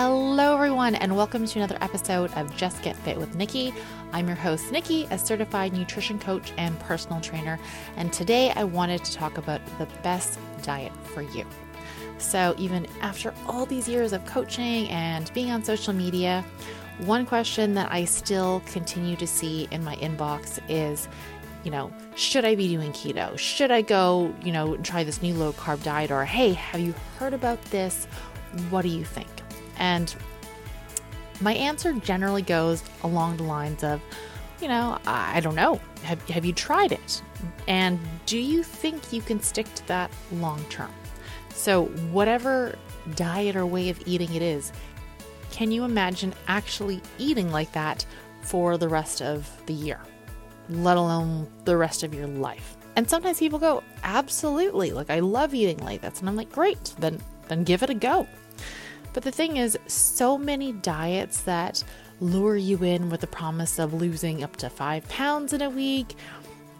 Hello, everyone, and welcome to another episode of Just Get Fit with Nikki. I'm your host, Nikki, a certified nutrition coach and personal trainer, and today I wanted to talk about the best diet for you. So, even after all these years of coaching and being on social media, one question that I still continue to see in my inbox is, you know, should I be doing keto? Should I go, you know, try this new low carb diet? Or, hey, have you heard about this? What do you think? And my answer generally goes along the lines of, you know, I don't know. Have, have you tried it? And do you think you can stick to that long term? So, whatever diet or way of eating it is, can you imagine actually eating like that for the rest of the year, let alone the rest of your life? And sometimes people go, absolutely, like I love eating like this. And I'm like, great, then then give it a go. But the thing is, so many diets that lure you in with the promise of losing up to five pounds in a week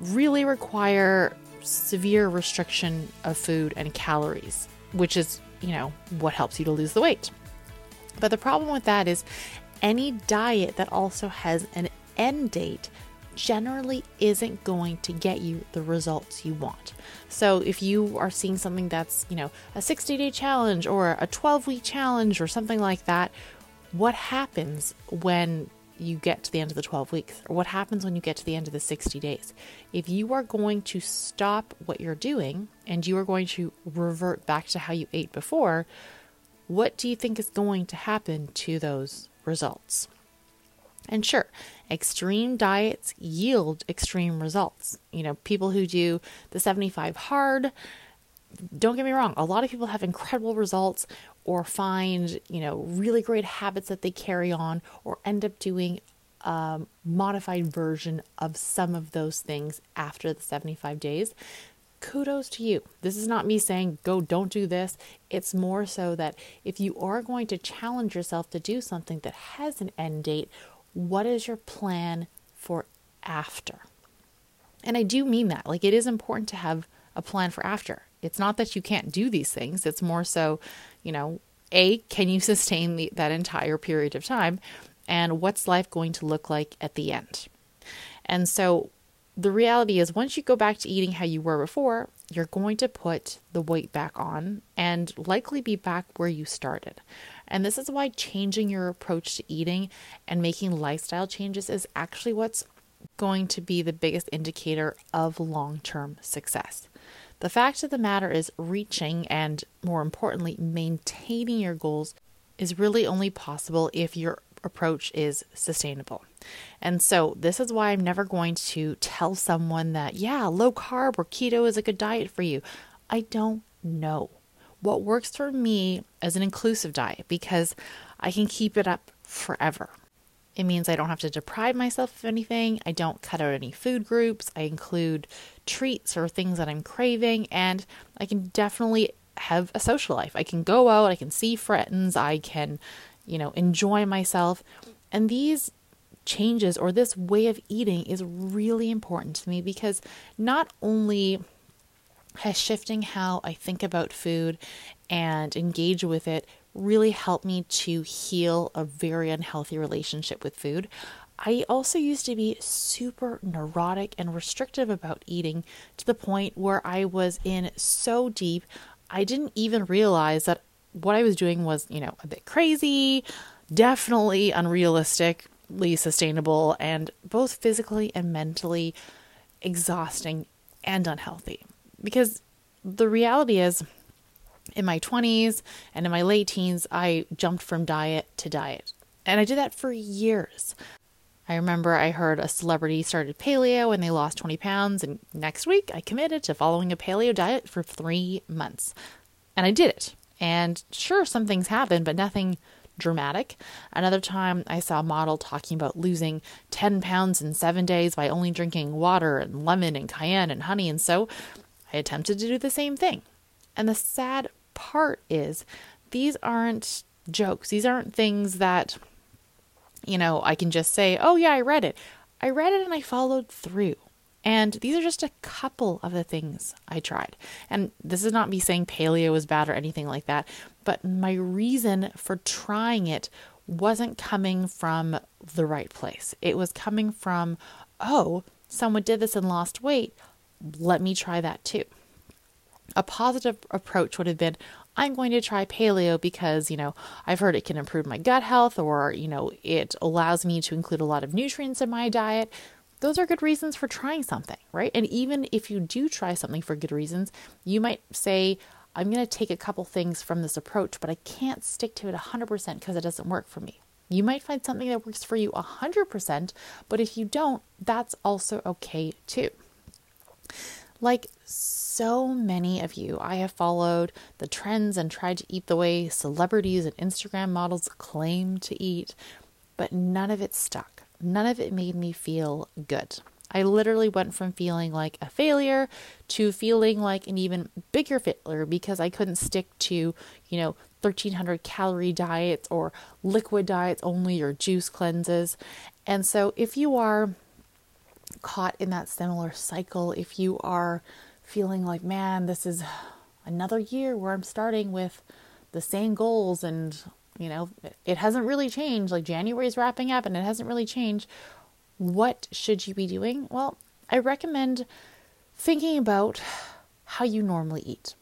really require severe restriction of food and calories, which is, you know, what helps you to lose the weight. But the problem with that is any diet that also has an end date generally isn't going to get you the results you want. So if you are seeing something that's, you know, a 60 day challenge or a 12 week challenge or something like that, what happens when you get to the end of the 12 weeks or what happens when you get to the end of the 60 days? If you are going to stop what you're doing and you are going to revert back to how you ate before, what do you think is going to happen to those results? And sure, extreme diets yield extreme results. You know, people who do the 75 hard, don't get me wrong, a lot of people have incredible results or find, you know, really great habits that they carry on or end up doing a modified version of some of those things after the 75 days. Kudos to you. This is not me saying go don't do this. It's more so that if you are going to challenge yourself to do something that has an end date what is your plan for after? And I do mean that. Like, it is important to have a plan for after. It's not that you can't do these things, it's more so, you know, A, can you sustain the, that entire period of time? And what's life going to look like at the end? And so, the reality is, once you go back to eating how you were before, you're going to put the weight back on and likely be back where you started. And this is why changing your approach to eating and making lifestyle changes is actually what's going to be the biggest indicator of long term success. The fact of the matter is, reaching and more importantly, maintaining your goals is really only possible if your approach is sustainable. And so, this is why I'm never going to tell someone that, yeah, low carb or keto is a good diet for you. I don't know what works for me as an inclusive diet because I can keep it up forever. It means I don't have to deprive myself of anything. I don't cut out any food groups. I include treats or things that I'm craving, and I can definitely have a social life. I can go out, I can see friends, I can, you know, enjoy myself. And these changes or this way of eating is really important to me because not only has shifting how I think about food and engage with it really helped me to heal a very unhealthy relationship with food. I also used to be super neurotic and restrictive about eating to the point where I was in so deep, I didn't even realize that what I was doing was, you know, a bit crazy, definitely unrealistically sustainable, and both physically and mentally exhausting and unhealthy because the reality is in my 20s and in my late teens, I jumped from diet to diet. And I did that for years. I remember I heard a celebrity started paleo and they lost 20 pounds. And next week, I committed to following a paleo diet for three months. And I did it. And sure, some things happened, but nothing dramatic. Another time, I saw a model talking about losing 10 pounds in seven days by only drinking water and lemon and cayenne and honey. And so I attempted to do the same thing. And the sad part is, these aren't jokes. These aren't things that, you know, I can just say, oh, yeah, I read it. I read it and I followed through. And these are just a couple of the things I tried. And this is not me saying paleo is bad or anything like that, but my reason for trying it wasn't coming from the right place. It was coming from, oh, someone did this and lost weight. Let me try that too. A positive approach would have been, I'm going to try paleo because, you know, I've heard it can improve my gut health or, you know, it allows me to include a lot of nutrients in my diet. Those are good reasons for trying something, right? And even if you do try something for good reasons, you might say, I'm going to take a couple things from this approach, but I can't stick to it 100% because it doesn't work for me. You might find something that works for you 100%, but if you don't, that's also okay too. Like so many of you, I have followed the trends and tried to eat the way celebrities and Instagram models claim to eat, but none of it stuck. None of it made me feel good. I literally went from feeling like a failure to feeling like an even bigger failure because I couldn't stick to, you know, 1300 calorie diets or liquid diets only or juice cleanses. And so if you are caught in that similar cycle, if you are feeling like, man, this is another year where I'm starting with the same goals and you know, it hasn't really changed. Like January's wrapping up and it hasn't really changed. What should you be doing? Well, I recommend thinking about how you normally eat,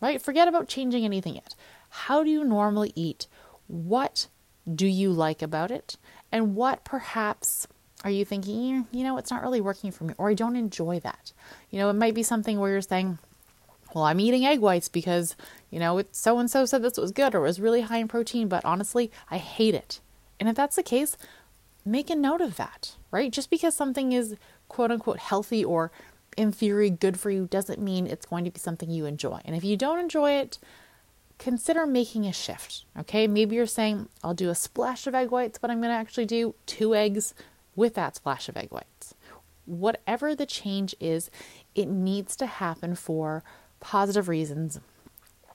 right? Forget about changing anything yet. How do you normally eat? What do you like about it? And what perhaps are you thinking, you know, it's not really working for me, or I don't enjoy that? You know, it might be something where you're saying, well, I'm eating egg whites because, you know, so and so said this was good or it was really high in protein, but honestly, I hate it. And if that's the case, make a note of that, right? Just because something is quote unquote healthy or in theory good for you doesn't mean it's going to be something you enjoy. And if you don't enjoy it, consider making a shift. Okay, maybe you're saying, I'll do a splash of egg whites, but I'm going to actually do two eggs with that splash of egg whites. Whatever the change is, it needs to happen for positive reasons,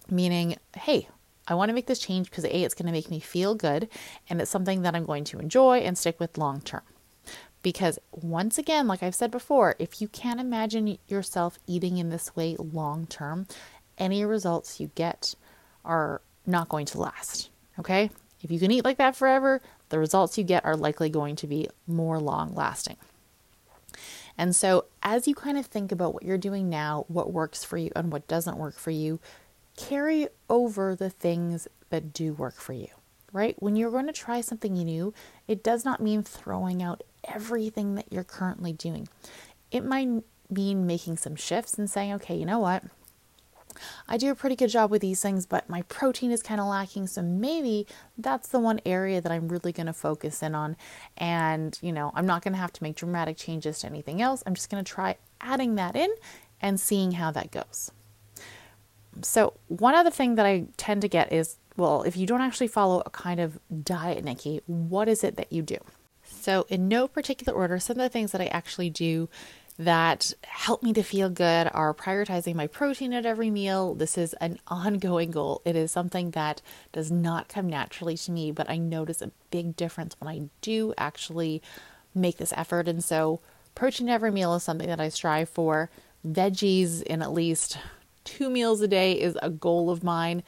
meaning, hey, I want to make this change because A, it's going to make me feel good and it's something that I'm going to enjoy and stick with long term. Because once again, like I've said before, if you can't imagine yourself eating in this way long term, any results you get are not going to last. Okay? If you can eat like that forever, the results you get are likely going to be more long lasting. And so, as you kind of think about what you're doing now, what works for you and what doesn't work for you, carry over the things that do work for you, right? When you're going to try something new, it does not mean throwing out everything that you're currently doing. It might mean making some shifts and saying, okay, you know what? I do a pretty good job with these things, but my protein is kind of lacking. So maybe that's the one area that I'm really going to focus in on. And, you know, I'm not going to have to make dramatic changes to anything else. I'm just going to try adding that in and seeing how that goes. So, one other thing that I tend to get is well, if you don't actually follow a kind of diet, Nikki, what is it that you do? So, in no particular order, some of the things that I actually do that help me to feel good are prioritizing my protein at every meal. This is an ongoing goal. It is something that does not come naturally to me, but I notice a big difference when I do actually make this effort. And so, protein every meal is something that I strive for. Veggies in at least two meals a day is a goal of mine.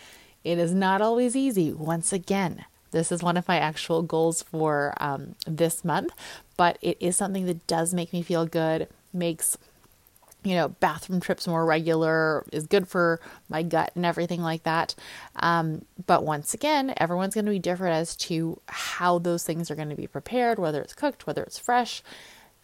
It is not always easy. Once again, this is one of my actual goals for um, this month, but it is something that does make me feel good makes you know bathroom trips more regular is good for my gut and everything like that. Um, but once again everyone's going to be different as to how those things are going to be prepared whether it's cooked whether it's fresh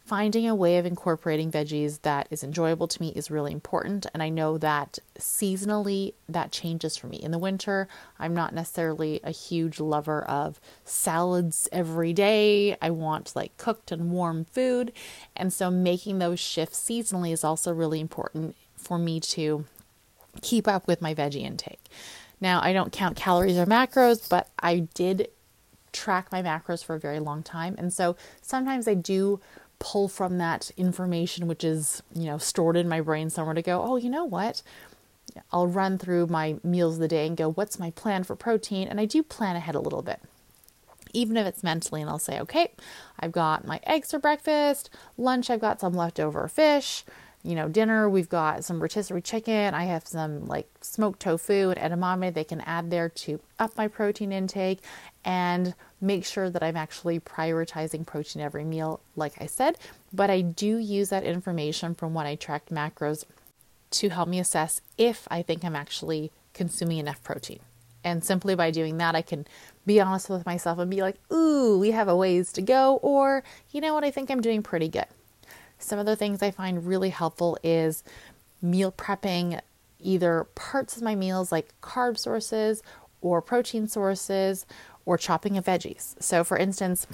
finding a way of incorporating veggies that is enjoyable to me is really important. And I know that seasonally that changes for me. In the winter, I'm not necessarily a huge lover of salads every day. I want like cooked and warm food. And so making those shifts seasonally is also really important for me to keep up with my veggie intake. Now, I don't count calories or macros, but I did track my macros for a very long time. And so sometimes I do pull from that information which is, you know, stored in my brain somewhere to go, oh, you know what? I'll run through my meals of the day and go, what's my plan for protein? And I do plan ahead a little bit. even if it's mentally, and I'll say, okay, I've got my eggs for breakfast, lunch, I've got some leftover fish, you know, dinner, we've got some rotisserie chicken, I have some like smoked tofu and edamame they can add there to up my protein intake and make sure that I'm actually prioritizing protein every meal, like I said. But I do use that information from when I tracked macros to help me assess if I think I'm actually consuming enough protein. And simply by doing that, I can be honest with myself and be like, ooh, we have a ways to go, or you know what, I think I'm doing pretty good. Some of the things I find really helpful is meal prepping either parts of my meals like carb sources or protein sources or chopping of veggies. So, for instance,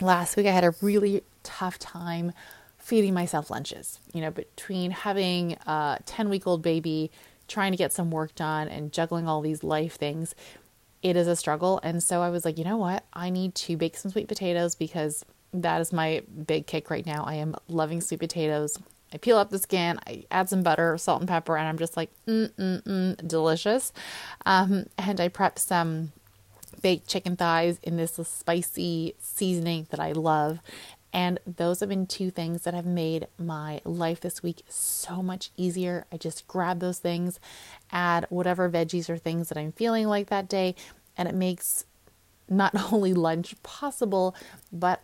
last week I had a really tough time feeding myself lunches. You know, between having a 10 week old baby, trying to get some work done, and juggling all these life things, it is a struggle. And so I was like, you know what? I need to bake some sweet potatoes because that is my big kick right now. I am loving sweet potatoes. I peel up the skin, I add some butter, salt, and pepper, and I'm just like, mm, mm, mm, delicious. Um, and I prep some baked chicken thighs in this spicy seasoning that I love. And those have been two things that have made my life this week so much easier. I just grab those things, add whatever veggies or things that I'm feeling like that day, and it makes not only lunch possible, but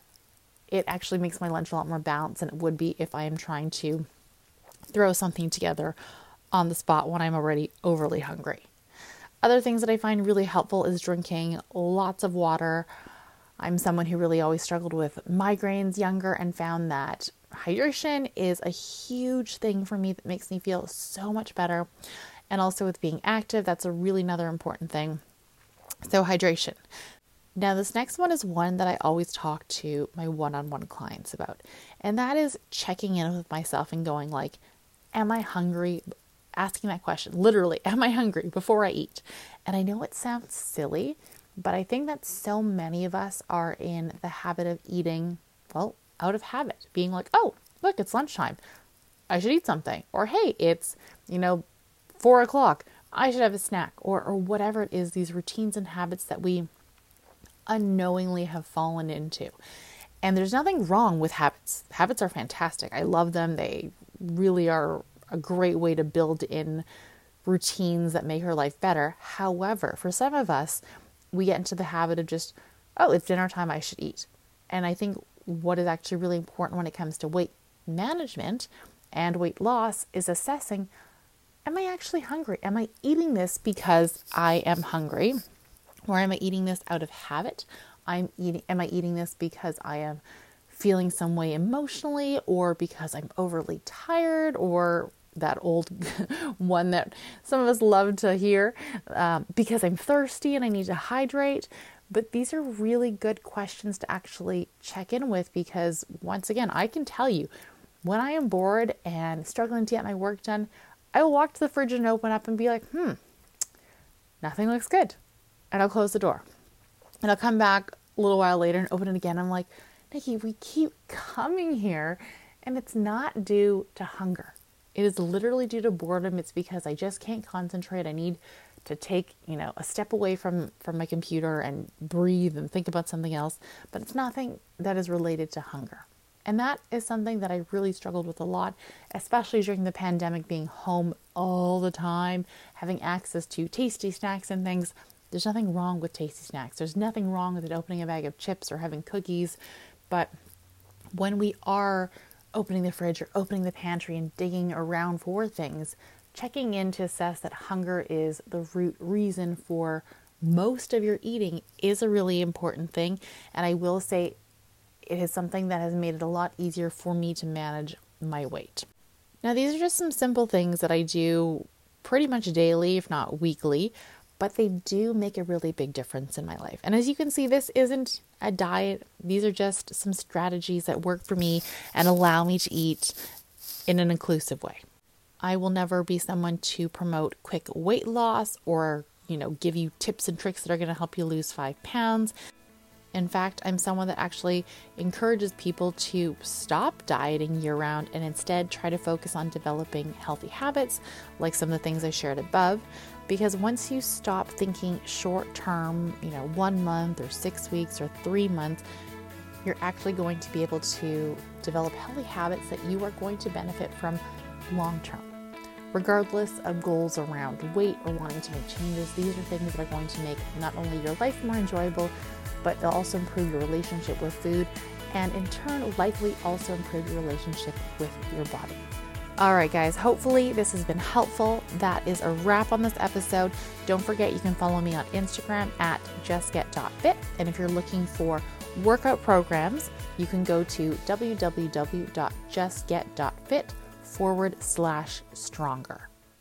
it actually makes my lunch a lot more balanced than it would be if I am trying to throw something together on the spot when I'm already overly hungry. Other things that I find really helpful is drinking lots of water. I'm someone who really always struggled with migraines younger and found that hydration is a huge thing for me that makes me feel so much better. And also with being active, that's a really another important thing. So, hydration. Now, this next one is one that I always talk to my one on one clients about, and that is checking in with myself and going, like, Am I hungry? Asking that question, literally, am I hungry before I eat? And I know it sounds silly, but I think that so many of us are in the habit of eating, well, out of habit, being like, oh, look, it's lunchtime. I should eat something. Or, hey, it's, you know, four o'clock. I should have a snack. Or, or whatever it is, these routines and habits that we unknowingly have fallen into. And there's nothing wrong with habits. Habits are fantastic. I love them. They really are a great way to build in routines that make our life better. However, for some of us, we get into the habit of just, oh, it's dinner time, I should eat. And I think what is actually really important when it comes to weight management and weight loss is assessing am I actually hungry? Am I eating this because I am hungry? Or am I eating this out of habit? I'm eating am I eating this because I am feeling some way emotionally or because I'm overly tired or that old one that some of us love to hear um, because I'm thirsty and I need to hydrate. But these are really good questions to actually check in with because, once again, I can tell you when I am bored and struggling to get my work done, I will walk to the fridge and open up and be like, hmm, nothing looks good and I'll close the door. And I'll come back a little while later and open it again. I'm like, Nikki, we keep coming here and it's not due to hunger. It is literally due to boredom. It's because I just can't concentrate. I need to take, you know, a step away from from my computer and breathe and think about something else, but it's nothing that is related to hunger. And that is something that I really struggled with a lot, especially during the pandemic being home all the time, having access to tasty snacks and things. There's nothing wrong with tasty snacks. There's nothing wrong with opening a bag of chips or having cookies. But when we are opening the fridge or opening the pantry and digging around for things, checking in to assess that hunger is the root reason for most of your eating is a really important thing. And I will say it is something that has made it a lot easier for me to manage my weight. Now, these are just some simple things that I do pretty much daily, if not weekly, but they do make a really big difference in my life. And as you can see, this isn't a diet, these are just some strategies that work for me and allow me to eat in an inclusive way. I will never be someone to promote quick weight loss or, you know, give you tips and tricks that are going to help you lose five pounds. In fact, I'm someone that actually encourages people to stop dieting year round and instead try to focus on developing healthy habits, like some of the things I shared above. Because once you stop thinking short term, you know, one month or six weeks or three months, you're actually going to be able to develop healthy habits that you are going to benefit from long term. Regardless of goals around weight or wanting to make changes, these are things that are going to make not only your life more enjoyable, but they'll also improve your relationship with food and in turn likely also improve your relationship with your body. All right, guys, hopefully this has been helpful. That is a wrap on this episode. Don't forget you can follow me on Instagram at justget.fit. And if you're looking for workout programs, you can go to www.justget.fit forward slash stronger.